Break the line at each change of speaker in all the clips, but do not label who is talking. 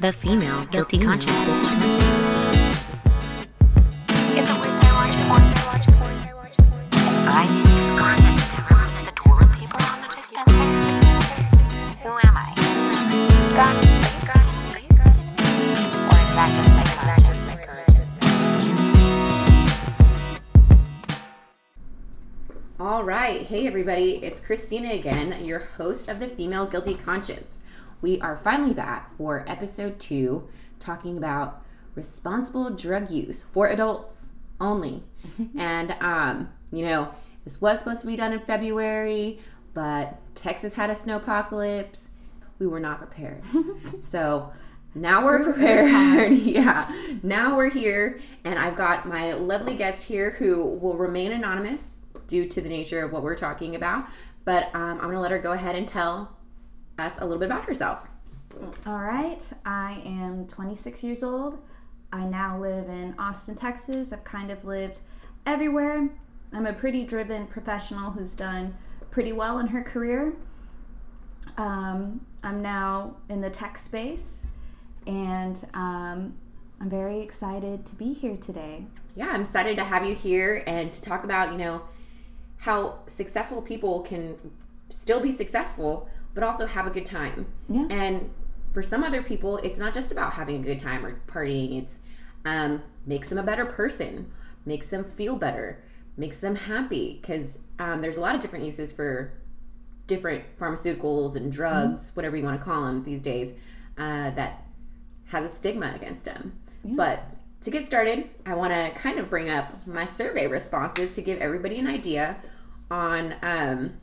The female guilty conscience.
All right. Hey, everybody. It's Christina again, your host of the Female Guilty Conscience. We are finally back for episode two, talking about responsible drug use for adults only. and, um, you know, this was supposed to be done in February, but Texas had a snowpocalypse. We were not prepared. so, now we're prepared. yeah. Now we're here, and I've got my lovely guest here who will remain anonymous due to the nature of what we're talking about. But um, I'm going to let her go ahead and tell us a little bit about herself.
All right, I am 26 years old. I now live in Austin, Texas. I've kind of lived everywhere. I'm a pretty driven professional who's done pretty well in her career. Um, I'm now in the tech space, and um, I'm very excited to be here today.
Yeah, I'm excited to have you here and to talk about, you know, how successful people can still be successful, but also have a good time.
Yeah.
And for some other people, it's not just about having a good time or partying. It's um, makes them a better person, makes them feel better, makes them happy. Because um, there's a lot of different uses for different pharmaceuticals and drugs, whatever you want to call them these days, uh, that has a stigma against them. But to get started, I want to kind of bring up my survey responses to give everybody an idea on um,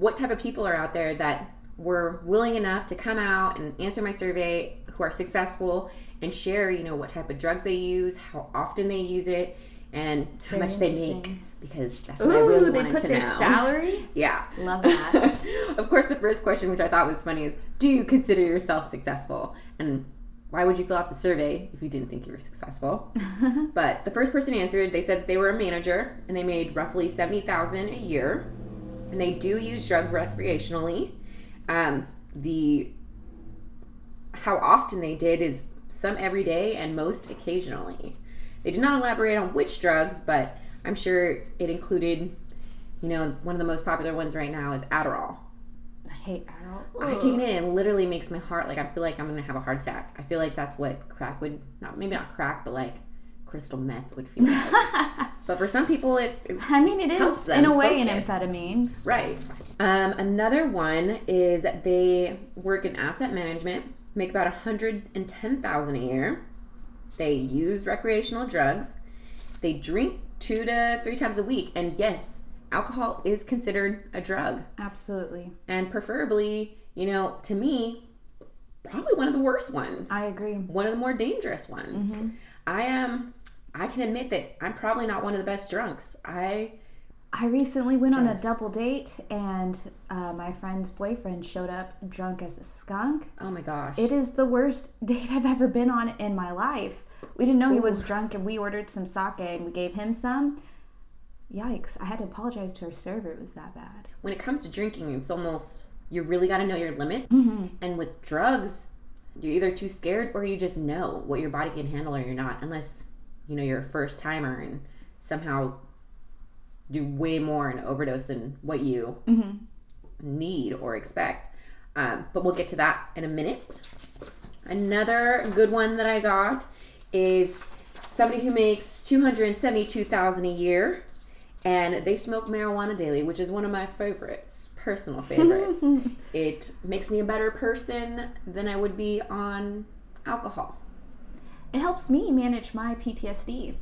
what type of people are out there that were willing enough to come out and answer my survey who are successful and share you know what type of drugs they use how often they use it and how
very
much they make because that's what i really
Ooh, they
wanted
put
to
their
know.
salary.
yeah.
Love that.
of course the first question which i thought was funny is do you consider yourself successful? And why would you fill out the survey if you didn't think you were successful? But the first person answered they said they were a manager and they made roughly 70000 a year and they do use drug recreationally um, the how often they did is some every day and most occasionally they did not elaborate on which drugs but i'm sure it included you know one of the most popular ones right now is adderall
I hate Adderall.
I take it and it literally makes my heart like I feel like I'm gonna have a heart attack. I feel like that's what crack would not maybe not crack, but like crystal meth would feel like. But for some people, it, it
I mean, it is in a way
focus.
an amphetamine.
Right. Um, another one is they work in asset management, make about a 110000 a year. They use recreational drugs. They drink two to three times a week. And yes, alcohol is considered a drug.
Absolutely,
And preferably, you know, to me, probably one of the worst ones.
I agree.
one of the more dangerous ones. I am. I can admit that I'm probably not one of the best drunks. I
I recently went on a double date, and uh, my friend's boyfriend showed up drunk as a skunk.
oh my gosh.
It is the worst date I've ever been on in my life. We didn't know he was drunk, and we ordered some sake, and we gave him some. Yikes! I had to apologize to our server. It was that bad.
when it comes to drinking, it's almost you really got to know your limit.
Mm-hmm.
And with drugs, you're either too scared or you just know what your body can handle or you're not, unless you know you're a first timer and somehow do way more in overdose than what you
Mm-hmm.
need or expect. Um, but we'll get to that in a minute. Another good one that I got is somebody who makes two hundred and seventy-two thousand a year, and they smoke marijuana daily, which is one of my favorites, personal favorites. it makes me a better person than I would be on alcohol.
It helps me manage my PTSD.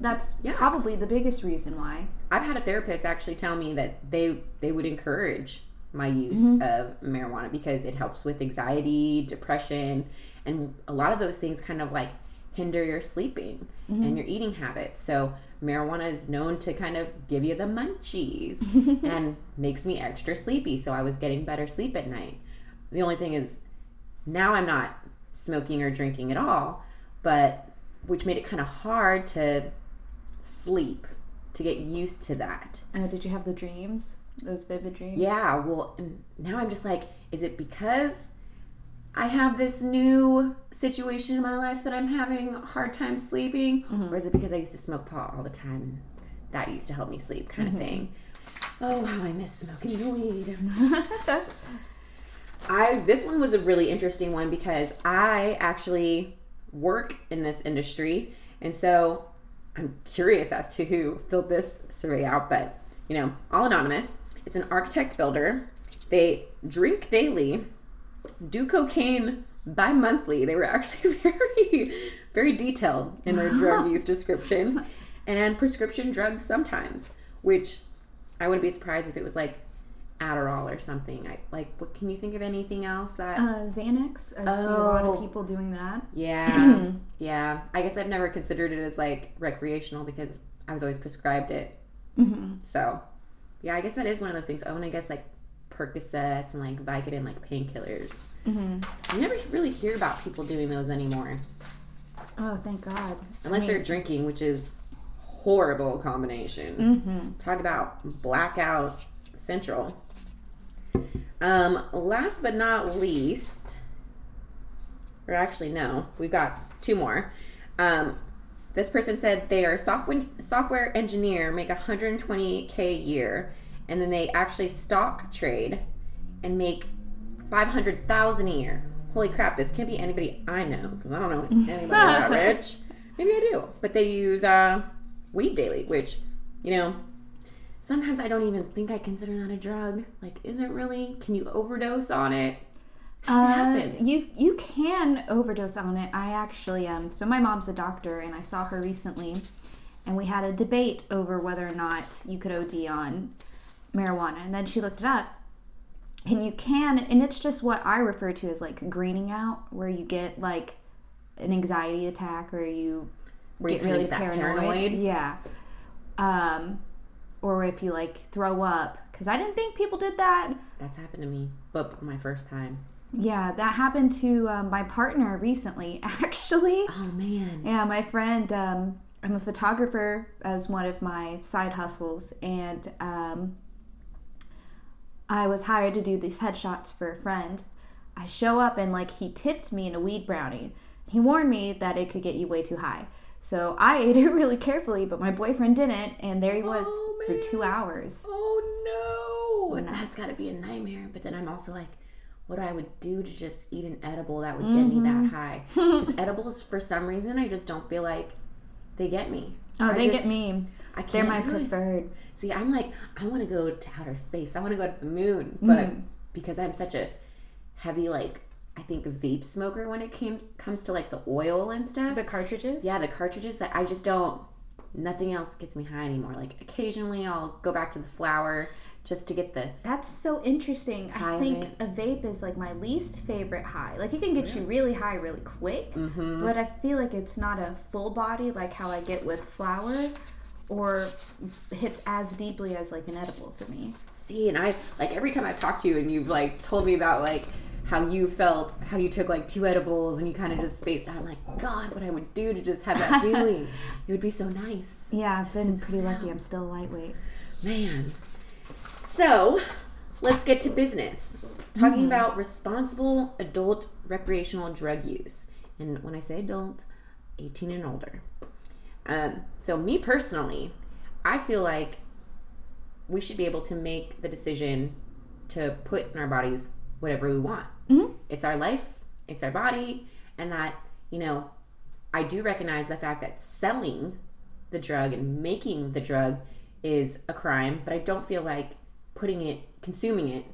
That's
Yeah.
probably the biggest reason why.
I've had a therapist actually tell me that they they would encourage my use mm-hmm. of marijuana because it helps with anxiety, depression, and a lot of those things kind of like hinder your sleeping mm-hmm. and your eating habits. So marijuana is known to kind of give you the munchies and makes me extra sleepy. So I was getting better sleep at night. The only thing is now I'm not smoking or drinking at all, but which made it kind of hard to sleep to get used to that.
Oh, did you have the dreams? Those vivid dreams?
Yeah, well, now I'm just like, is it because I have this new situation in my life that I'm having a hard time sleeping, mm-hmm. or is it because I used to smoke pot all the time and that used to help me sleep, kind of mm-hmm. thing? Oh, how I miss smoking weed. I this one was a really interesting one because I actually work in this industry, and so I'm curious as to who filled this survey out. But you know, all anonymous. It's an architect builder. They drink daily, do cocaine bi-monthly. They were actually very, very detailed in their drug use description, and prescription drugs sometimes. Which I wouldn't be surprised if it was like Adderall or something. I like. What can you think of anything else that?
Uh, Xanax. I see a lot
Oh.
of people doing that.
Yeah, yeah. I guess I've never considered it as like recreational because I was always prescribed it. Mm-hmm. So, yeah, I guess that is one of those things. Oh, and I guess like Percocets and like Vicodin, like painkillers. Mm-hmm. You never really hear about people doing those anymore,
Oh, thank God.
unless they're drinking, which is horrible combination. Mm-hmm. Talk about blackout central. Um, last but not least, or actually no, we've got two more. Um, this person said they are software software engineer, make 120k a year, and then they actually stock trade and make 500,000 a year. Holy crap! This can't be anybody I know because I don't know anybody that rich. Maybe I do, but they use uh, weed daily, which you know sometimes I don't even think I consider that a drug. Like, is it really? Can you overdose on it? Has it
Uh,
happened?
you you can overdose on it. I actually um so my mom's a doctor and I saw her recently and we had a debate over whether or not you could OD on marijuana and then she looked it up and you can and it's just what I refer to as like greening out where you get like an anxiety attack or you
Where
get
kinda
really
get
paranoid.
paranoid?
Yeah. Um or if you like throw up cuz I didn't think people did that.
That's happened to me, but my first time.
Yeah, that happened to um, my partner recently, actually.
Oh man.
Yeah, my friend, um, I'm a photographer as one of my side hustles, and um, I was hired to do these headshots for a friend. I show up and, like, he tipped me in a weed brownie. He warned me that it could get you way too high. So I ate it really carefully, but my boyfriend didn't, and there he was
Oh,
for two hours.
Oh no. That's got to be a nightmare. But then I'm also like, what I would do to just eat an edible that would get me that mm-hmm. high. Because edibles, for some reason, I just don't feel like they get me.
Oh,
I
they
just-
get me.
I can't
They're my
do it.
preferred.
See, I'm like, I want to go to outer space. I want to go to the moon. Mm-hmm. But because I'm such a heavy, like, I think vape smoker when it came comes to like the oil and stuff.
The cartridges?
yeah, the cartridges that I just don't. Nothing else gets me high anymore. Like occasionally, I'll go back to the flower just to get the.
That's so interesting. I think a vape is like my least favorite high. Like it can get you really high really quick,
Mm-hmm.
but I feel like it's not a full body like how I get with flower or hits as deeply as like an edible for me.
See, and I like every time I've talked to you and you've like told me about like how you felt, how you took like two edibles and you kind of just spaced out. I'm like, God, what I would do to just have that feeling. it would be so nice.
Yeah, I've been pretty lucky. I'm still lightweight.
Man. So, let's get to business. Talking about responsible adult recreational drug use. And when I say adult, 18 and older. Um, so, me personally, I feel like we should be able to make the decision to put in our bodies whatever we want. It's our life, it's our body, and that, you know, I do recognize the fact that selling the drug and making the drug is a crime, but I don't feel like putting it, consuming it,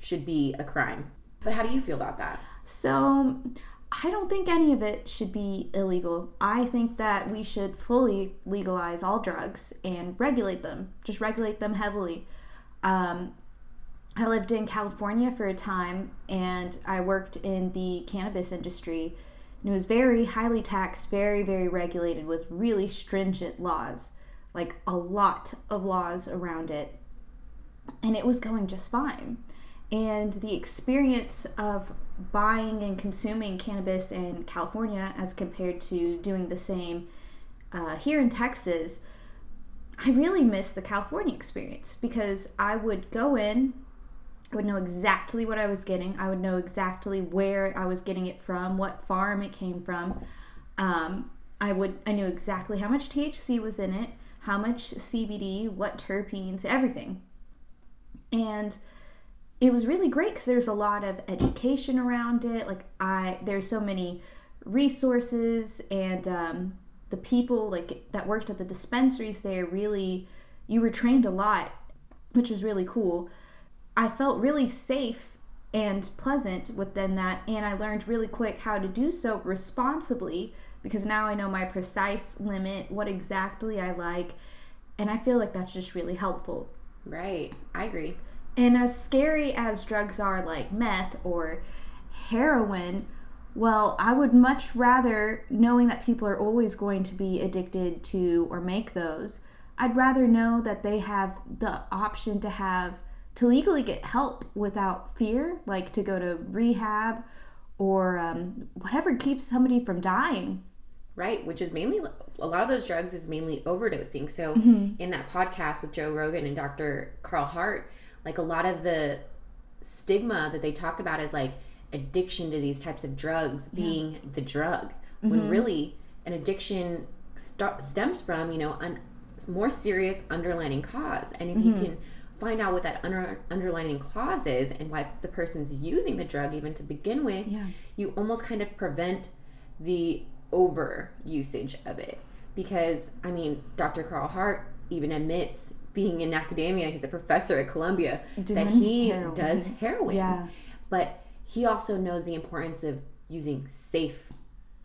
should be a crime. But how do you feel about that?
So, I don't think any of it should be illegal. I think that we should fully legalize all drugs and regulate them, just regulate them heavily. Um, I lived in California for a time and I worked in the cannabis industry. And it was very highly taxed, very, very regulated with really stringent laws, like a lot of laws around it. And it was going just fine. And the experience of buying and consuming cannabis in California as compared to doing the same uh, here in Texas, I really miss the California experience because I would go in I would know exactly what I was getting. I would know exactly where I was getting it from, what farm it came from. Um, I would I knew exactly how much THC was in it, how much CBD, what terpenes, everything. And it was really great because there's a lot of education around it. Like I, there's so many resources and um, the people like that worked at the dispensaries there really, you were trained a lot, which was really cool. I felt really safe and pleasant within that, and I learned really quick how to do so responsibly because now I know my precise limit, what exactly I like, and I feel like that's just really helpful.
Right. I agree.
And as scary as drugs are, like meth or heroin, well, I would much rather, knowing that people are always going to be addicted to or make those, I'd rather know that they have the option to have to legally get help without fear, like to go to rehab or um, whatever keeps somebody from dying.
Right, which is mainly a lot of those drugs is mainly overdosing. So mm-hmm. in that podcast with Joe Rogan and Dr. Carl Hart, like a lot of the stigma that they talk about is like addiction to these types of drugs being the drug, when mm-hmm. really an addiction st- stems from you know a more serious underlining cause. And if you mm-hmm. can find out what that under- underlining cause is and why the person's using the drug even to begin with,
Yeah.
you almost kind of prevent the over usage of it. Because, I mean, Dr. Carl Hart even admits, being in academia, he's a professor at Columbia, that he
heroin.
does heroin.
Yeah.
But he also knows the importance of using safe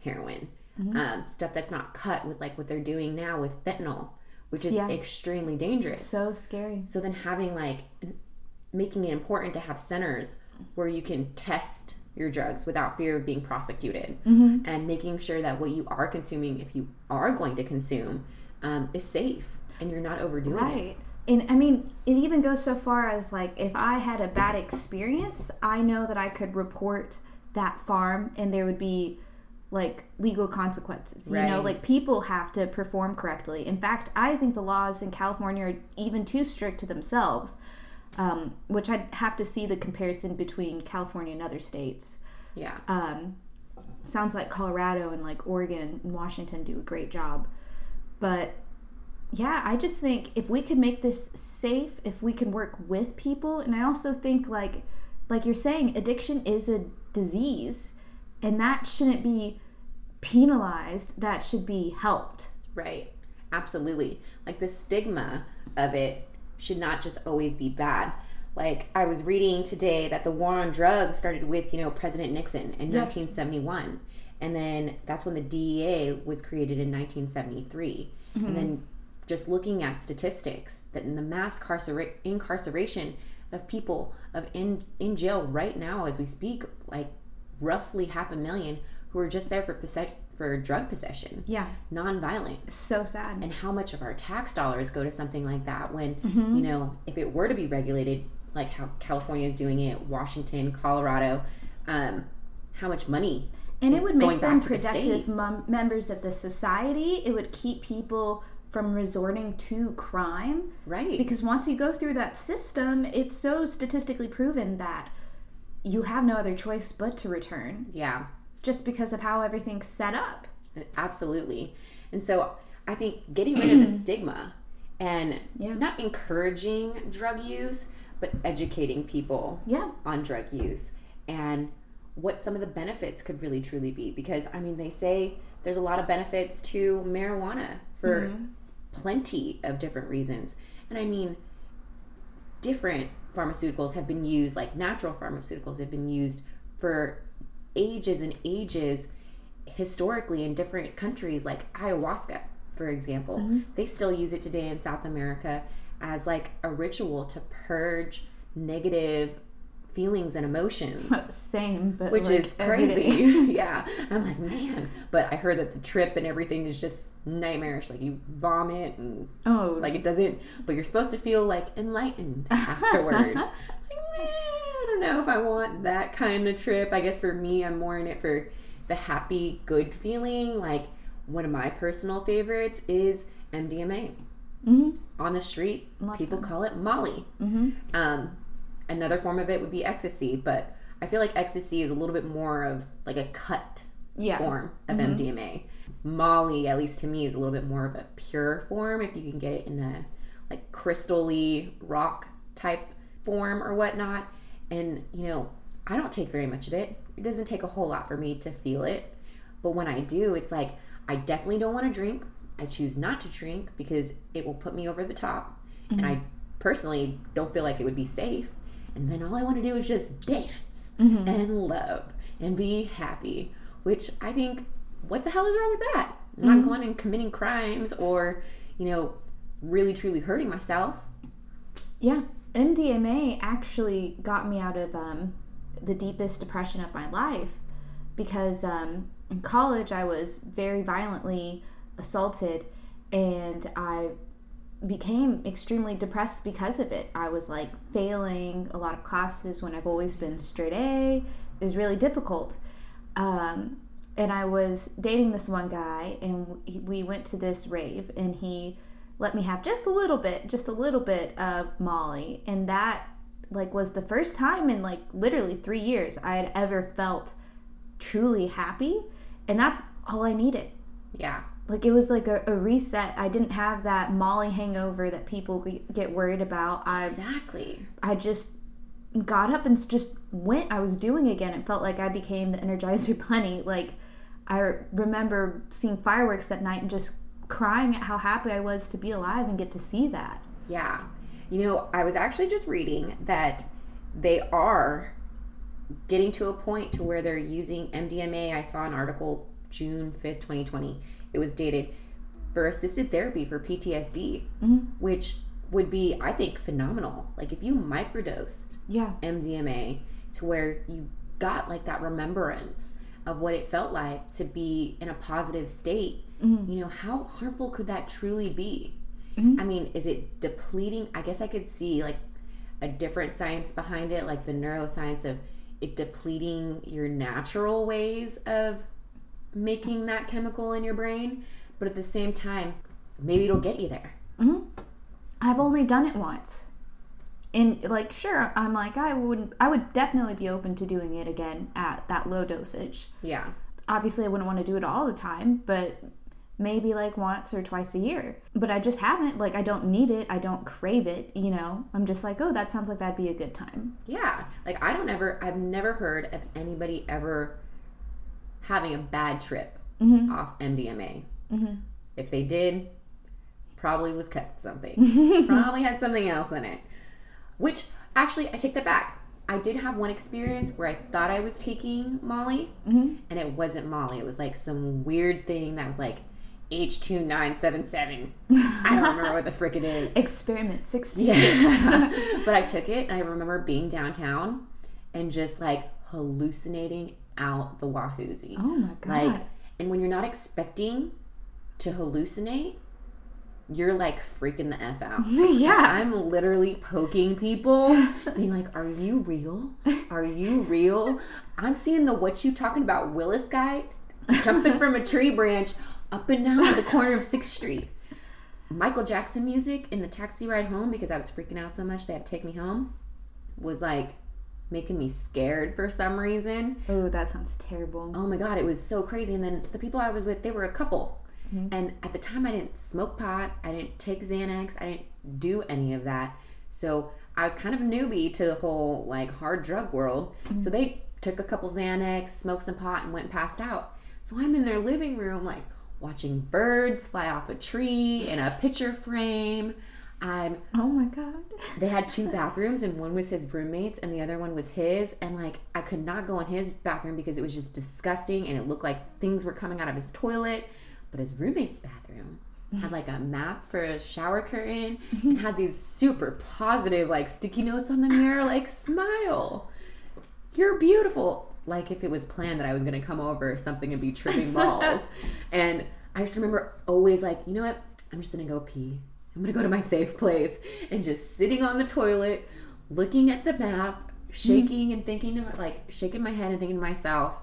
heroin,
Mm-hmm.
um, stuff that's not cut with like what they're doing now with fentanyl, which is
Yeah.
extremely dangerous.
So scary.
So then having like making it important to have centers where you can test your drugs without fear of being prosecuted
Mm-hmm.
and making sure that what you are consuming if you are going to consume um, is safe and you're not overdoing it
Right. And I mean, it even goes so far as like if I had a bad experience, I know that I could report that farm and there would be like legal consequences. You know, like people have to perform correctly. In fact, I think the laws in California are even too strict to themselves, um, which I'd have to see the comparison between California and other states.
yeah
Um, sounds like Colorado and like Oregon and Washington do a great job. But yeah, I just think if we could make this safe, if we can work with people, and I also think like like you're saying, addiction is a disease, and that shouldn't be penalized. That should be helped.
Right. Absolutely. Like the stigma of it should not just always be bad. Like I was reading today that the war on drugs started with, you know, President Nixon in
Yes.
1971. And then that's when the DEA was created in 1973. And mm-hmm. then just looking at statistics that in the mass carcera- incarceration of people of in in jail right now as we speak, like roughly half a million who are just there for possess- for drug possession
Yeah,
non-violent
so sad.
and how much of our tax dollars go to something like that when
Mm-hmm.
you know if it were to be regulated like how california is doing it washington colorado um, how much money
And it would make them
to the
productive mem- members of the society. It would keep people from resorting to crime.
right
Because once you go through that system, it's so statistically proven that you have no other choice but to return
yeah
just because of how everything's set up.
absolutely and so i think getting rid of the stigma and
Yeah.
not encouraging drug use but educating people
Yeah.
on drug use and what some of the benefits could really truly be because i mean they say there's a lot of benefits to marijuana for mm-hmm. plenty of different reasons and i mean different pharmaceuticals have been used like natural pharmaceuticals have been used for ages and ages historically in different countries like ayahuasca for example. Mm-hmm. They still use it today in south america as like a ritual to purge negative feelings and emotions
Same, but
which
like,
is crazy. yeah. I'm like, man. But I heard that the trip and everything is just nightmarish. Like you vomit and
Oh,
like it doesn't but you're supposed to feel like enlightened afterwards. like, man, I don't know if I want that kind of trip. I guess for me I'm more in it for the happy, good feeling. Like one of my personal favorites is MDMA.
Mhm.
On the street,
Love
people
them.
call it Molly.
Mhm.
Um, Another form of it would be ecstasy, but I feel like ecstasy is a little bit more of like a cut
Yeah.
form of mm-hmm. MDMA. Molly, at least to me, is a little bit more of a pure form if you can get it in a like crystally rock type form or whatnot. And you know, I don't take very much of it. It doesn't take a whole lot for me to feel it. But when I do, it's like I definitely don't want to drink. I choose not to drink because it will put me over the top. And mm-hmm. I personally don't feel like it would be safe. And then all I want to do is just dance and love and be happy, which I think, what the hell is wrong with that? I'm not going and committing crimes or, you know, really truly hurting myself.
Yeah, MDMA actually got me out of um, the deepest depression of my life because um, in college I was very violently assaulted and I became extremely depressed because of it. I was like failing a lot of classes when I've always been straight A. Was really difficult. Um, and I was dating this one guy, and we went to this rave, and he let me have just a little bit, just a little bit of Molly, and that like was the first time in like literally three years I had ever felt truly happy, and that's all I needed.
Yeah.
Like it was like a, a reset. I didn't have that Molly hangover that people get worried about. I
Exactly.
I just got up and just went. I was doing again. It felt like I became the Energizer Bunny. Like I remember seeing fireworks that night and just crying at how happy I was to be alive and get to see that.
Yeah. You know, I was actually just reading that they are getting to a point to where they're using MDMA. I saw an article June 5th, 2020. It was dated for assisted therapy for PTSD, mm-hmm. which would be, I think, phenomenal. Like if you microdosed
Yeah.
MDMA to where you got like that remembrance of what it felt like to be in a positive state, mm-hmm. you know, how harmful could that truly be? Mm-hmm. I mean, is it depleting? I guess I could see like a different science behind it, like the neuroscience of it depleting your natural ways of making that chemical in your brain, but at the same time, maybe it'll get you there. Mm-hmm.
I've only done it once. And like sure, I'm like I wouldn't I would definitely be open to doing it again at that low dosage.
Yeah.
obviously I wouldn't want to do it all the time, but maybe like once or twice a year. But I just haven't. Like I don't need it. I don't crave it, you know. I'm just like, "Oh, that sounds like that'd be a good time."
Yeah. Like I don't ever I've never heard of anybody ever having a bad trip mm-hmm. off MDMA. Mm-hmm. If they did, probably was cut something. probably had something else in it. Which actually I take that back. I did have one experience where I thought I was taking Molly mm-hmm. and it wasn't Molly. It was like some weird thing that was like H2977. I don't remember what the frick it is.
Experiment 66.
but I took it and I remember being downtown and just like hallucinating out the wahoozy.
Oh my god.
Like, and when you're not expecting to hallucinate, you're like freaking the F out.
yeah.
I'm literally poking people, being like, Are you real? Are you real? I'm seeing the what you talking about Willis guy jumping from a tree branch up and down the corner of 6th Street. Michael Jackson music in the taxi ride home because I was freaking out so much they had to take me home was like making me scared for some reason.
Oh, that sounds terrible.
Oh my god, it was so crazy. And then the people I was with, they were a couple. Mm-hmm. And at the time, I didn't smoke pot, I didn't take Xanax, I didn't do any of that. So I was kind of a newbie to the whole like hard drug world. Mm-hmm. So they took a couple Xanax, smoked some pot, and went and passed out. So I'm in their living room, like watching birds fly off a tree in a picture frame. I'm
Oh my god.
they had two bathrooms and one was his roommates and the other one was his. And like i could not go in his bathroom because it was just disgusting and it looked like things were coming out of his toilet. But his roommate's bathroom had like a map for a shower curtain and had these super positive like sticky notes on the mirror like smile you're beautiful. Like if it was planned that i was going to come over or something and be tripping balls and i just remember always like you know what? I'm just going to go pee i'm to go to my safe place and just sitting on the toilet looking at the map shaking and thinking about like shaking my head and thinking to myself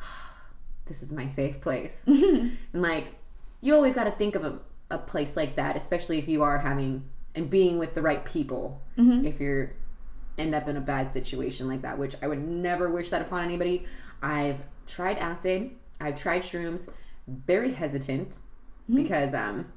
this is my safe place. Mm-hmm. And like you always got to think of a, a place like that especially if you are having and being with the right people. Mm-hmm. If you're end up in a bad situation like that, which I would never wish that upon anybody. I've tried acid, I've tried shrooms, very hesitant mm-hmm. because um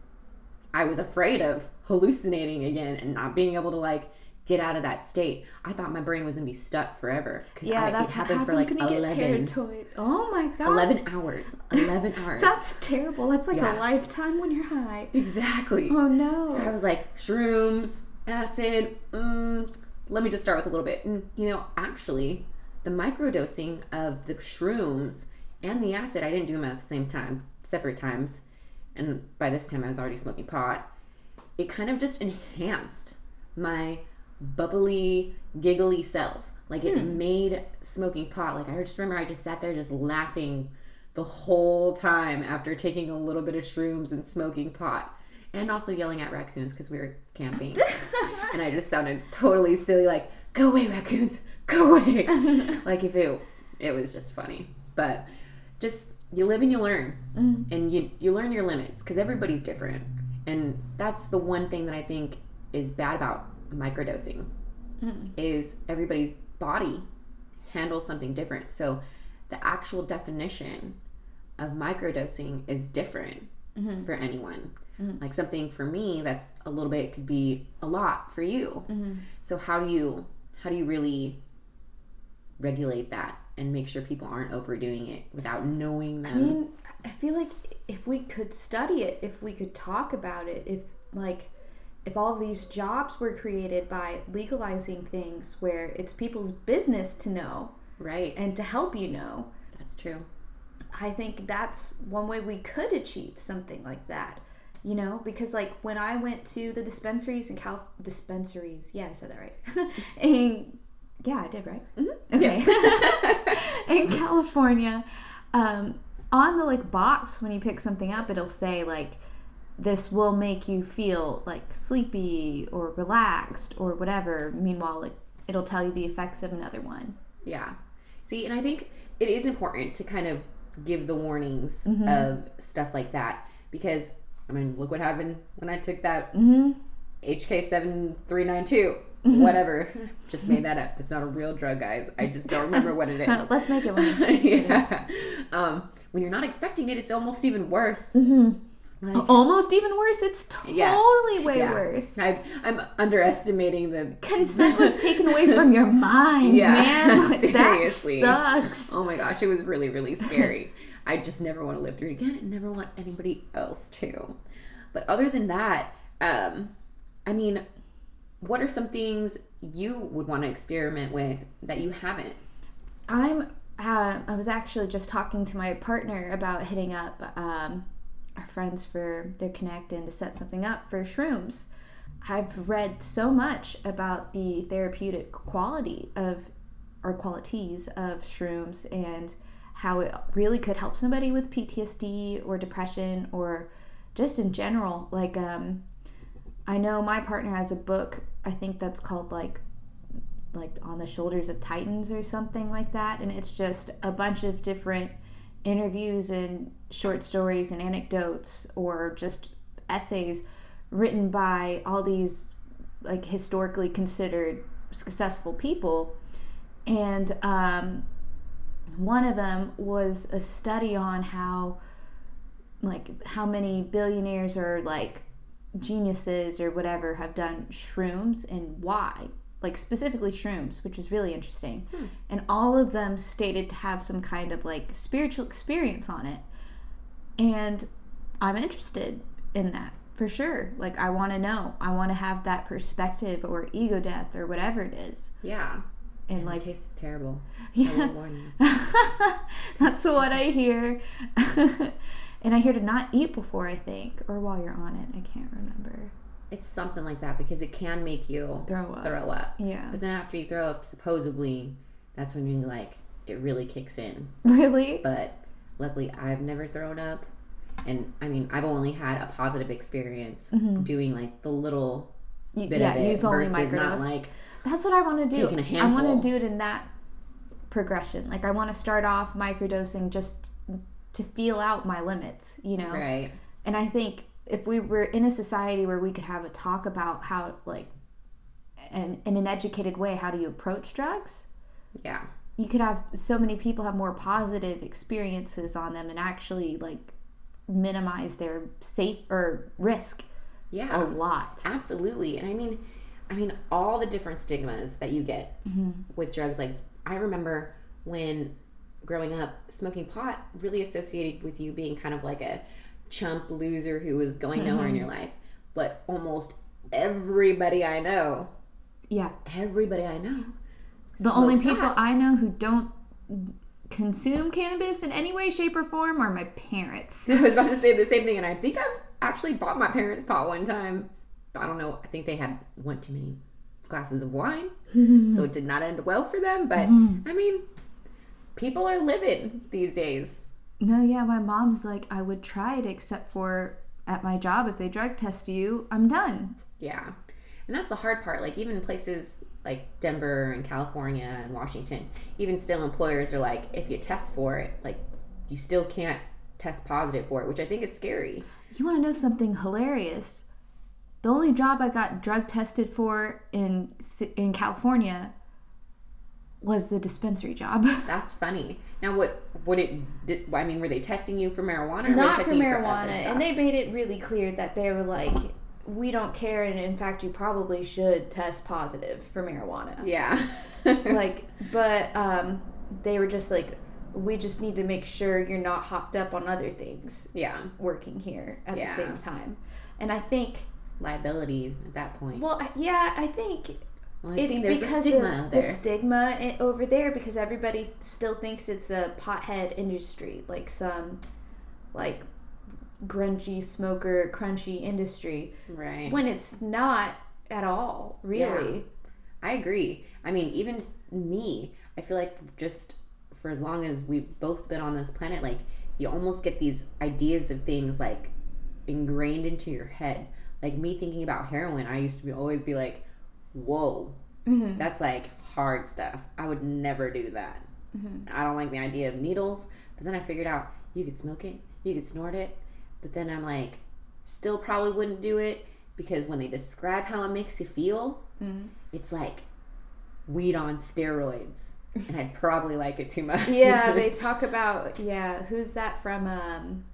I was afraid of hallucinating again and not being able to like get out of that state. I thought my brain was gonna be stuck forever.
Yeah,
I,
that's
it happened for like
when you
11,
get paranoid. Oh my god.
11 hours. 11 hours.
That's terrible. That's like
Yeah.
a lifetime when you're high.
exactly.
Oh no.
So I was like, shrooms, acid, mm, let me just start with a little bit. And, you know, actually, the microdosing of the shrooms and the acid, I didn't do them at the same time, separate times. And by this time, I was already smoking pot. It kind of just enhanced my bubbly, giggly self. Like it hmm. made smoking pot. Like I just remember I just sat there just laughing the whole time after taking a little bit of shrooms and smoking pot. And also yelling at raccoons because we were camping. and I just sounded totally silly, like, go away, raccoons, go away. like if it it was just funny. But just you live and you learn. Mm. And you you learn your limits because everybody's different. And that's the one thing that I think is bad about microdosing mm. is everybody's body handles something different. So the actual definition of microdosing is different mm-hmm. for anyone. Mm-hmm. Like something for me that's a little bit could be a lot for you. Mm-hmm. So how do you how do you really regulate that and make sure people aren't overdoing it without knowing them?
I mean, I feel like if we could study it, if we could talk about it, if like if all of these jobs were created by legalizing things where it's people's business to know
right.
and to help you know,
That's true.
I think that's one way we could achieve something like that. You know, because like when I went to the dispensaries in Cal dispensaries, yeah, I said that right. and yeah, I did right. Mm-hmm. Okay. in California, um, on the like box when you pick something up, it'll say like this will make you feel like sleepy or relaxed or whatever. Meanwhile, like it'll tell you the effects of another one.
Yeah. See, and I think it is important to kind of give the warnings of stuff like that because I mean, look what happened when I took that HK7392. Whatever. Just made that up. It's not a real drug, guys. I just don't remember what it is.
Let's make it one.
yeah. Um, when you're not expecting it, it's almost even worse. Like,
Almost even worse. It's totally
Yeah.
way
yeah.
worse.
I, I'm underestimating the
Consent was taken away from your mind,
Yeah,
man. Like,
seriously.
That sucks.
Oh my gosh, it was really, really scary. I just never want to live through it again and never want anybody else to. But other than that, um, I mean, what are some things you would want to experiment with that you haven't?
I'm. Uh, I was actually just talking to my partner about hitting up um, our friends for their connect and to set something up for shrooms. I've read so much about the therapeutic quality of or qualities of shrooms and how it really could help somebody with PTSD or depression or just in general. Like, um, I know my partner has a book. I think that's called like like on the shoulders of titans or something like that and it's just a bunch of different interviews and short stories and anecdotes or just essays written by all these like historically considered successful people. And um, one of them was a study on how like how many billionaires or like geniuses or whatever have done shrooms and why? Like specifically shrooms which was really interesting. Hmm. And all of them stated to have some kind of like spiritual experience on it. And i'm interested in that for sure. Like i want to know. I want to have that perspective or ego death or whatever it is.
Yeah.
and
Like,
like
taste is terrible.
Yeah
will warn you.
that's what i hear and i hear to not eat before i think or while you're on it i can't remember
It's something like that because it can make you
throw up
throw up.
yeah
But then after you throw up, supposedly, that's when you like it really kicks in.
really
But luckily, I've never thrown up, and I mean, I've only had a positive experience doing like the little bit
Mm-hmm. yeah
of it
you've only
versus not
microdosed
like
That's what I want to do. I want to do it in that progression. Like I want to start off microdosing just to feel out my limits, you know.
right.
And I think if we were in a society where we could have a talk about how like and in an educated way how do you approach drugs
Yeah.
you could have so many people have more positive experiences on them and actually like minimize their safe or risk
Yeah.
a lot
Absolutely. And I mean, I mean, all the different stigmas that you get mm-hmm. with drugs. Like, I remember when growing up, smoking pot really associated with you being kind of like a chump loser who was going nowhere in mm-hmm. your life. But almost everybody I know,
yeah
everybody I know,
the only people
pot.
i know who don't consume cannabis in any way shape or form are my parents
I was about to say the same thing, and I think I've actually bought my parents pot one time. I don't know. I think they had one too many glasses of wine, so it did not end well for them. But mm-hmm. I mean, people are living these days.
no yeah my mom's like i would try it except for at my job if they drug test you i'm done
Yeah, and that's the hard part. Like even places like Denver and California and Washington, even still employers are like, if you test for it, like you still can't test positive for it, which I think is scary.
You want to know something hilarious? The only job I got drug tested for in in California was the dispensary job.
That's funny. Now, what what it did? I mean, were they testing you for marijuana? Or
not for
testing you other
marijuana
stuff?
and they made it really clear that they were like we don't care and in fact you probably should test positive for marijuana
Yeah.
like but um they were just like we just need to make sure you're not hopped up on other things
yeah.
working here at
Yeah.
the same time and i think
Liability at that point.
well yeah i think
Well,
it's because
stigma
of the stigma eh, over there because everybody still thinks it's a pothead industry like some like grungy smoker crunchy industry
right.
when it's not at all really
I agree. I mean, even me, I feel like just for as long as we've both been on this planet, like you almost get these ideas of things like ingrained into your head. Like me thinking about heroin, I used to be, always be like, "Whoa, mm-hmm. that's like hard stuff. I would never do that. Mm-hmm. I don't like the idea of needles." But then I figured out you could smoke it, you could snort it, but then I'm like, still probably wouldn't do it because when they describe how it makes you feel, mm-hmm. it's like weed on steroids, and I'd probably like it too much.
yeah they talk about yeah who's that from um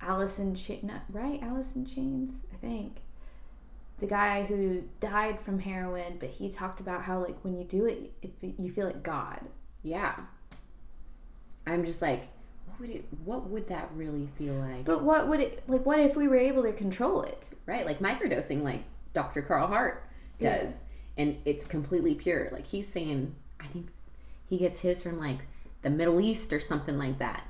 allison Ch- not, right Alice in Chains i think the guy who died from heroin but he talked about how like when you do it you feel like god
yeah. I'm just like, what would it? What would that really feel like?
but what would it like what if we were able to control it
right, like microdosing, like Dr. Carl Hart does, and it's completely pure. Like he's saying, I think he gets his from like the Middle East or something like that.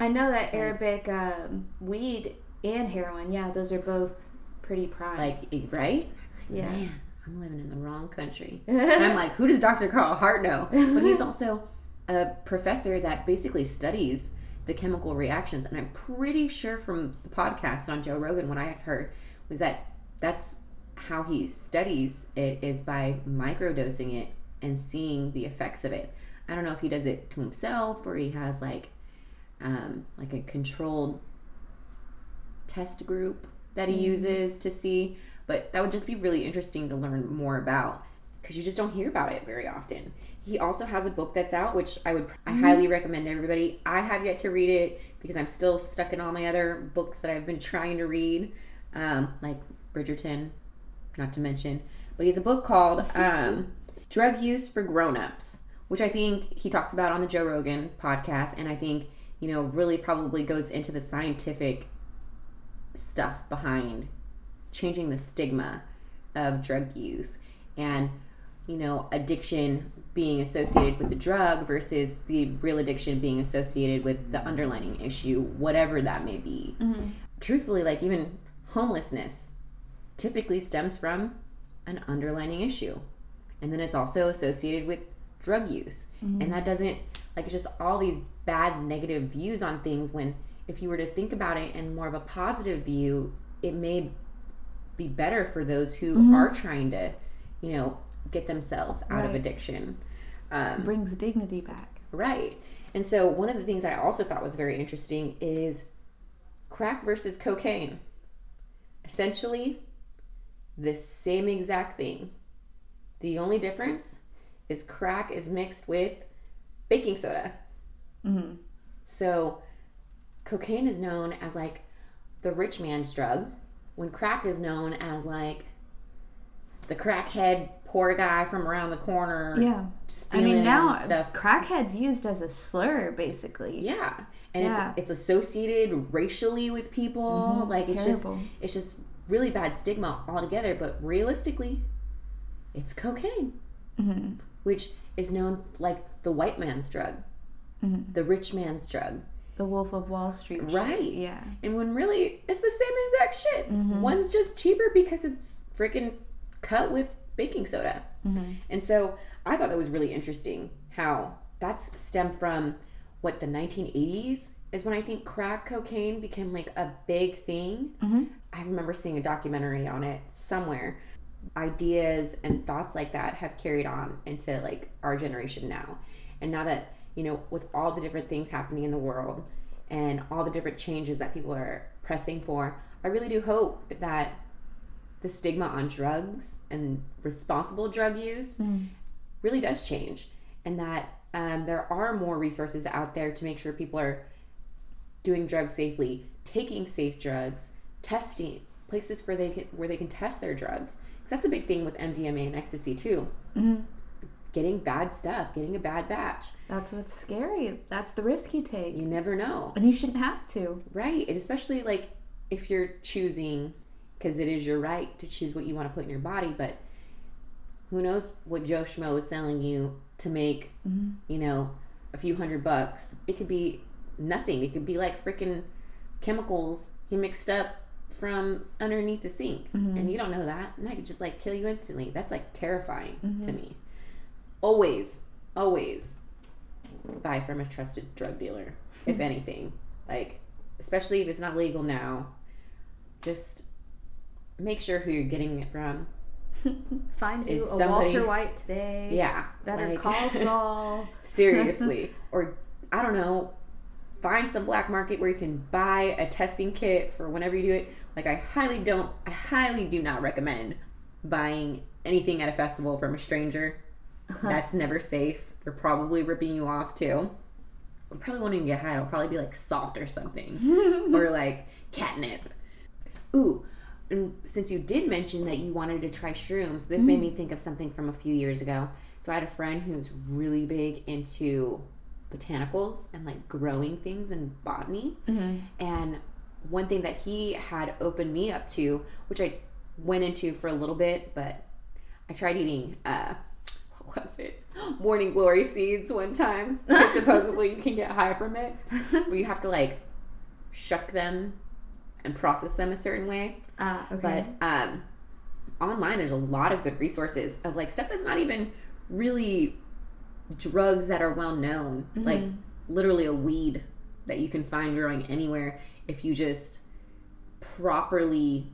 i know that arabic um, weed and heroin yeah those are both pretty prime
Like, right?
yeah
man, I'm living in the wrong country. I'm like, who does Dr. Carl Hart know? But he's also a professor that basically studies the chemical reactions. And I'm pretty sure from the podcast on Joe Rogan, what I had heard was that that's how he studies it is by microdosing it and seeing the effects of it. I don't know if he does it to himself or he has like um, like a controlled test group that he uses to see. But that would just be really interesting to learn more about because you just don't hear about it very often. He also has a book that's out, which I would I highly recommend to everybody. I have yet to read it because I'm still stuck in all my other books that I've been trying to read, um, like Bridgerton, not to mention. But he has a book called um, Drug Use for Grown-ups, which I think he talks about on the Joe Rogan podcast, and I think you know really probably goes into the scientific stuff behind changing the stigma of drug use and you know addiction being associated with the drug versus the real addiction being associated with the underlining issue whatever that may be. Mm-hmm. Truthfully like even homelessness typically stems from an underlining issue and then it's also associated with drug use. Mm-hmm. And that doesn't like it's just all these bad negative views on things when if you were to think about it in more of a positive view it may be better for those who are trying to you know get themselves out of addiction um,
Brings dignity back.
Right. And so one of the things I also thought was very interesting is crack versus cocaine. Essentially, the same exact thing. The only difference is crack is mixed with baking soda. So cocaine is known as like the rich man's drug, when crack is known as like the crackhead poor guy from around the corner.
Yeah. I mean, now
stuff.
crackhead's used as a slur, basically.
Yeah, and
Yeah.
it's it's associated racially with people. Mm-hmm. Like it's
Terrible.
just it's just really bad stigma altogether. But realistically, it's cocaine, mm-hmm. which is known like the white man's drug, mm-hmm. the rich man's drug,
The Wolf of Wall Street. shit.
right?
Yeah.
and when really it's the same exact shit. Mm-hmm. One's just cheaper because it's freaking cut with baking soda. Mm-hmm. And so I thought that was really interesting how that's stemmed from what the 1980s is when I think crack cocaine became like a big thing. Mm-hmm. I remember seeing a documentary on it somewhere. Ideas and thoughts like that have carried on into like our generation now. And now that, you know, with all the different things happening in the world and all the different changes that people are pressing for, I really do hope that the stigma on drugs and responsible drug use really does change and that um, there are more resources out there to make sure people are doing drugs safely taking safe drugs testing places where they can where they can test their drugs. Because that's a big thing with mdma and ecstasy too getting bad stuff getting a bad batch
That's what's scary. That's the risk you take.
you never know
And you shouldn't have to.
Right. And especially like if you're choosing, because it is your right to choose what you want to put in your body, but who knows what Joe Schmo is selling you to make, mm-hmm. you know, a few hundred bucks. It could be nothing. It could be like freaking chemicals he mixed up from underneath the sink. Mm-hmm. And you don't know that. And that could just like kill you instantly. That's like terrifying mm-hmm. to me. Always, always buy from a trusted drug dealer, if hmm. anything. Like, especially if it's not legal now, just make sure who you're getting it from.
Find you a
somebody-
Walter White today.
Yeah.
Better
like-
call Saul.
Seriously. or, I don't know, find some black market where you can buy a testing kit for whenever you do it. Like, I highly don't, I highly do not recommend buying anything at a festival from a stranger. Uh-huh. That's never safe. They're probably ripping you off too. You probably won't even get high. It'll probably be like salt or something, or like catnip. Ooh, and since you did mention that you wanted to try shrooms, this made mm-hmm. me think of something from a few years ago. So I had a friend who's really big into botanicals and like growing things and botany. Mm-hmm. And one thing that he had opened me up to, which I went into for a little bit, but I tried eating uh was it? Morning glory seeds one time. supposedly you can get high from it. But you have to like shuck them and process them a certain way.
Ah, okay.
But um, online, there's a lot of good resources of like stuff that's not even really drugs that are well known, like literally a weed that you can find growing anywhere if you just properly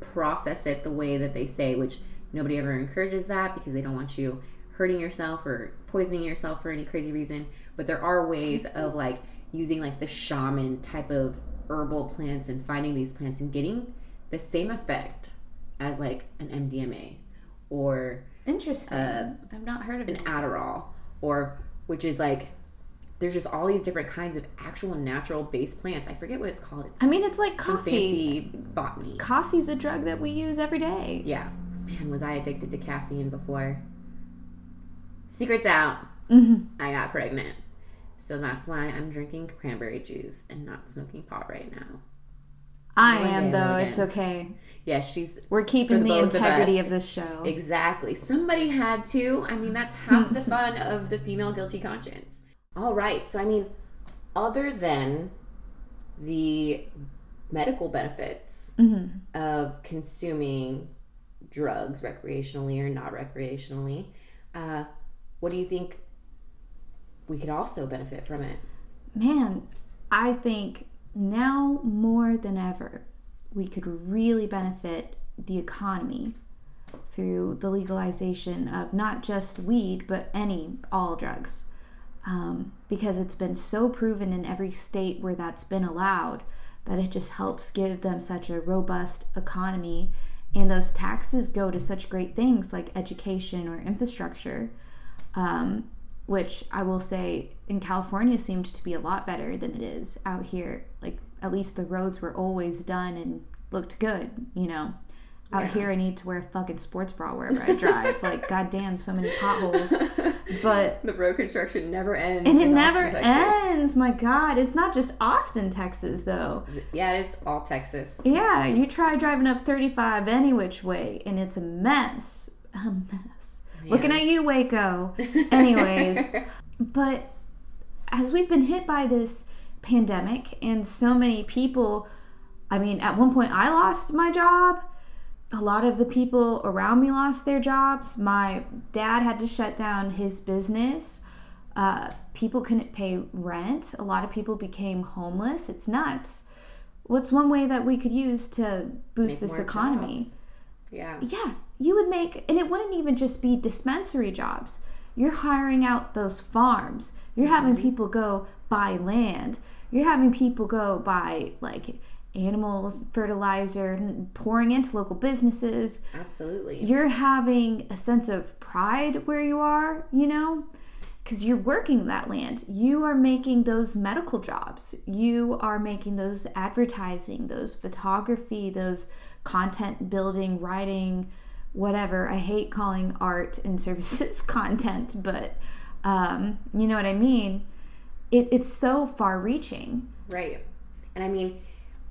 process it the way that they say, which nobody ever encourages that because they don't want you hurting yourself or poisoning yourself for any crazy reason. But there are ways of like using like the shaman type of herbal plants and finding these plants and getting the same effect as like an MDMA or
Interesting.
uh,
I've not heard of
an
it.
Adderall or which is like there's just all these different kinds of actual natural based plants. I forget what it's called. It's
I mean, it's like coffee.
fancy botany.
Coffee's a drug that we use every day.
Yeah. Man, was I addicted to caffeine before? Secret's out.
Mm-hmm.
I got pregnant. So that's why I'm drinking cranberry juice and not smoking pot right now.
I
One
am though.
again.
It's okay.
Yeah, she's
We're keeping the,
both
integrity of, this show.
Exactly. Somebody had to. I mean, that's half the fun of the female guilty conscience. All right. So, I mean, other than the medical benefits of consuming drugs recreationally or not recreationally, uh, what do you think we could also benefit from it?
Man, I think now more than ever, we could really benefit the economy through the legalization of not just weed, but any, all drugs. Um, because it's been so proven in every state where that's been allowed that it just helps give them such a robust economy and those taxes go to such great things like education or infrastructure, um, which I will say in California seemed to be a lot better than it is out here. Like at least the roads were always done and looked good, you know. Out
Yeah.
here, I need to wear a fucking sports bra wherever I drive. like, goddamn, so many potholes. But
the road construction never ends.
and it never
Austin,
ends. My God, it's not just Austin, Texas, though.
Yeah, it is all Texas.
Yeah, you try driving up 35 any which way, and it's a mess. A mess. Looking at you, Waco. Anyways, but as we've been hit by this pandemic, and so many people, I mean, at one point I lost my job. A lot of the people around me lost their jobs. My dad had to shut down his business. Uh, people couldn't pay rent. A lot of people became homeless. It's nuts. What's one way that we could use to boost
Make
this economy?
jobs. Yeah.
Yeah, you would make, and it wouldn't even just be dispensary jobs. You're hiring out those farms. You're having people go buy land. You're having people go buy like animals, fertilizer, pouring into local businesses.
Absolutely.
You're having a sense of pride where you are, you know, because you're working that land. You are making those medical jobs. You are making those advertising, those photography, those content building, writing, whatever. I hate calling art and services content, but um, you know what I mean. It, it's so far reaching.
Right. And I mean,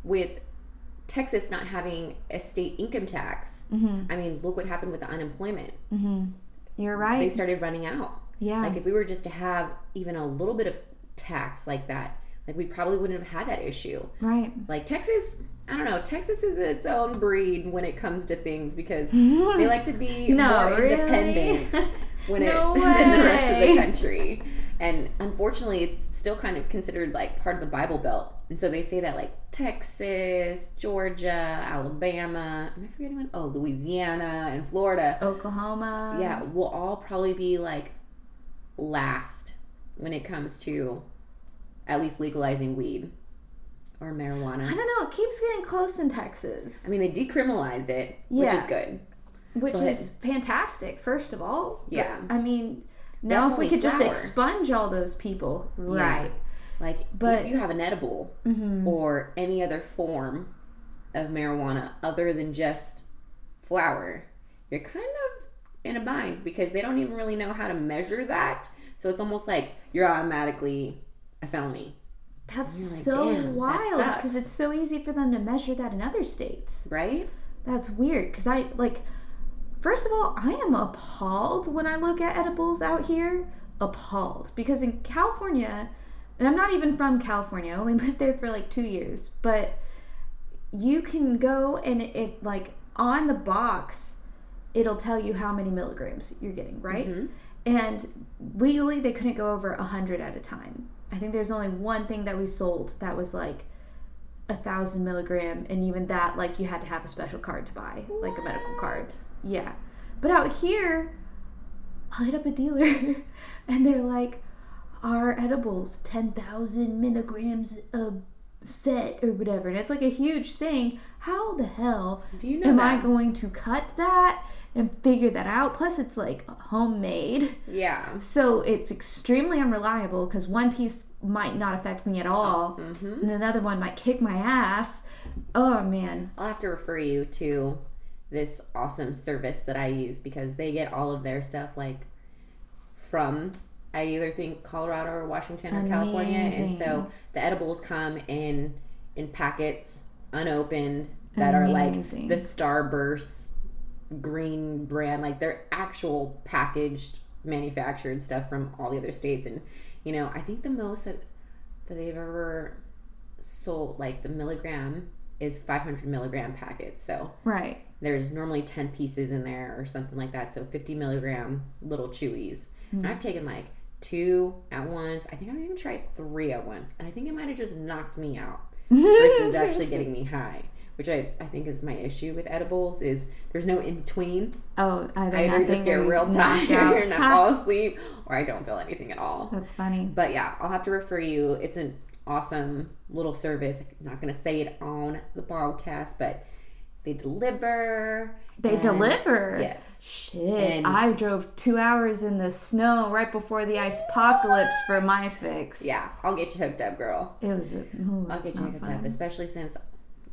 with Texas not having a state income tax,
Mm-hmm.
I mean, look what happened with the unemployment.
You're right.
They started running out.
yeah.
Like, if we were just to have even a little bit of tax like that, like, we probably wouldn't have had that issue.
right.
Like, Texas, I don't know, Texas is its own breed when it comes to things because they like to be
No,
more
really?
independent when
No
it, than the rest of the country. And unfortunately, it's still kind of considered like part of the Bible Belt. And so they say that like Texas, Georgia, Alabama, am I forgetting one? Oh, Louisiana and Florida.
Oklahoma.
Yeah, will all probably be like last when it comes to at least legalizing weed or marijuana.
I don't know. It keeps getting close in Texas.
I mean, they decriminalized it, which is good.
which
But-
is fantastic first of all But,
Yeah.
i mean now if we could just expunge all those people
Yeah.
right
Like,
But-
if you have an edible mm-hmm. or any other form of marijuana other than just flower, you're kind of in a bind because they don't even really know how to measure that. So it's almost like you're automatically a felony,
that's
like,
so wild because it's so easy for them to measure that in other states
right?
that's weird because i like first of all i am appalled when i look at edibles out here. Appalled. Because in california and i'm not even from california i only lived there for like two years but you can go and it, it like on the box it'll tell you how many milligrams you're getting right? Mm-hmm. And legally they couldn't go over 100 at a time. I think there's only one thing that we sold that was like a thousand milligram and even that like you had to have a special card to buy like a medical card yeah but out here i hit up a dealer and they're like our edibles 10000 milligrams a set or whatever and it's like a huge thing how the hell
Do you know
am
that?
i going to cut that and figure that out plus it's like homemade
Yeah.
so it's extremely unreliable because one piece might not affect me at all,
Mm-hmm.
and another one might kick my ass. Oh man,
I'll have to refer you to this awesome service that I use because they get all of their stuff like from I either think Colorado or Washington or California, and so the edibles come in in packets unopened that are like the Starburst green brand, like they're actual packaged, manufactured stuff from all the other states, and you know I think the most that that they've ever sold, like the milligram, is 500 milligram packets. So
right?
There's normally 10 pieces in there or something like that. So 50 milligram little chewies. And I've taken like two at once. I think I've even tried three at once. And I think it might have just knocked me out versus actually getting me high. Which I, I think is my issue with edibles is there's no in between.
Oh, either,
I either just get real tired and I fall asleep or I don't feel anything at all.
That's funny.
But yeah, I'll have to refer you. It's an awesome little service. I'm not going to say it on the podcast, but They deliver.
They
and-
deliver.
Yes.
Shit.
And-
I drove two hours in the snow right before the ice apocalypse for my fix.
Yeah, I'll get you hooked up, girl.
It was. A,
I'll get you hooked
fun.
up, especially since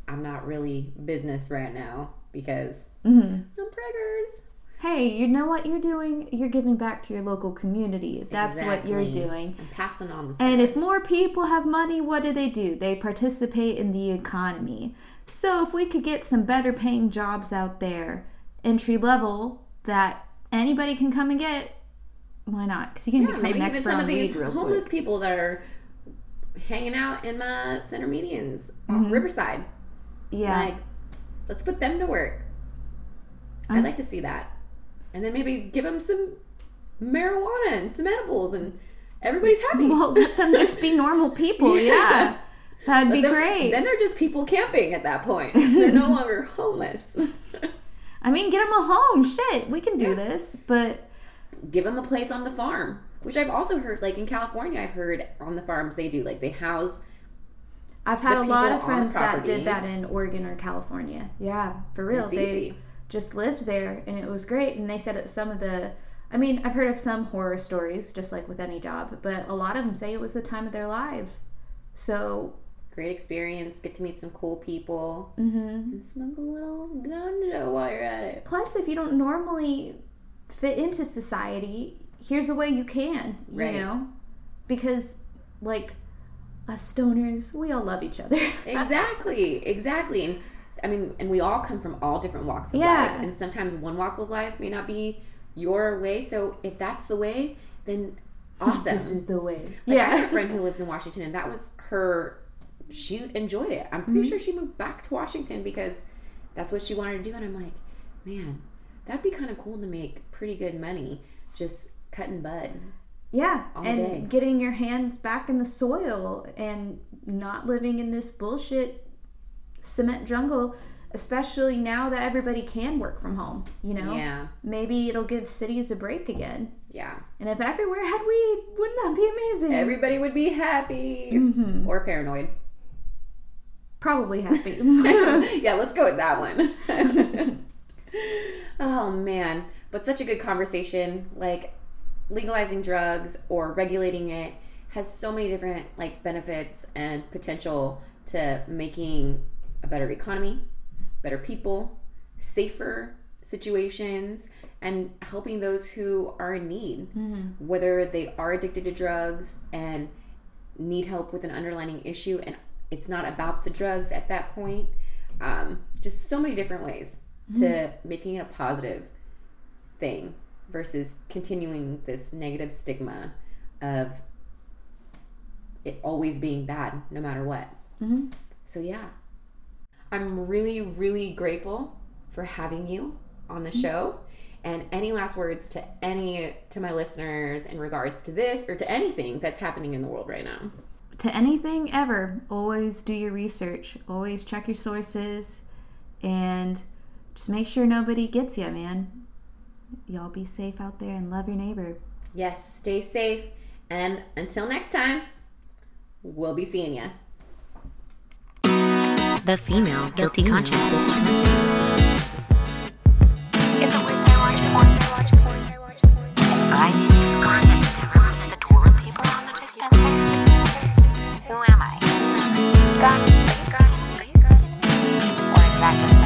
I'm not really business right now because
mm-hmm.
I'm preggers.
Hey, you know what you're doing? You're giving back to your local community. That's what you're doing.
I'm passing on the
And if more people have money, what do they do? They participate in the economy. So if we could get some better paying jobs out there, entry level, that anybody can come and get, why not? Because you can
Yeah,
become
maybe
an
even some of these homeless
quick.
people that are hanging out in my center medians off
Mm-hmm.
Riverside.
Yeah.
Like, let's put them to work. I'd like to see that. And then maybe give them some marijuana and some edibles, and everybody's happy.
well, let them just be normal people. Yeah. That'd be
then,
great.
Then they're just people camping at that point. They're no longer homeless.
I mean, get them a home. Shit, we can do this. But
give them a place on the farm, which I've also heard. Like in California, I've heard on the farms they do. Like they house
I've had a lot of friends that did that in Oregon or California. Yeah, for real.
It's
they
easy.
just lived there and it was great. And they said some of the, I mean, I've heard of some horror stories, just like with any job, but a lot of them say it was the time of their lives. So,
great experience. Get to meet some cool people
Mm-hmm.
and smoke a little ganja while you're at it.
plus, if you don't normally fit into society, here's a way you can, you
Right.
know? Because, like, us stoners, we all love each other.
Exactly, exactly. And I mean, and we all come from all different walks of
Yeah.
life, and sometimes one walk of life may not be your way. So if that's the way, then awesome.
this is the way.
Like, I have a friend who lives in Washington, and that was her. She enjoyed it. I'm pretty sure she moved back to Washington because that's what she wanted to do. And I'm like, man, that'd be kind of cool to make pretty good money just cutting bud.
Yeah, and
day.
getting your hands back in the soil and not living in this bullshit cement jungle, especially now that everybody can work from home, you know?
Yeah,
Maybe it'll give cities a break again.
yeah.
And if everywhere had weed, wouldn't that be amazing?
Everybody would be happy
Mhm.
or paranoid.
Probably happy.
yeah, let's go with that one. oh man, but such a good conversation. Like legalizing drugs or regulating it has so many different like benefits and potential to making a better economy, better people, safer situations and helping those who are in need mm-hmm. whether they are addicted to drugs and need help with an underlying issue and it's not about the drugs at that point. Um, just so many different ways to making it a positive thing versus continuing this negative stigma of it always being bad no matter what.
Mhm.
so yeah. I'm really really grateful for having you on the show. And any last words to any to my listeners in regards to this or to anything that's happening in the world right now
to anything ever, always do your research, always check your sources, and just make sure nobody gets you, man. Y'all be safe out there and love your neighbor.
Yes, stay safe. And until next time, we'll be seeing ya.
The female guilty conscience.
I need to the, paper on the dispenser. Who am I? God, God,
God, or is that just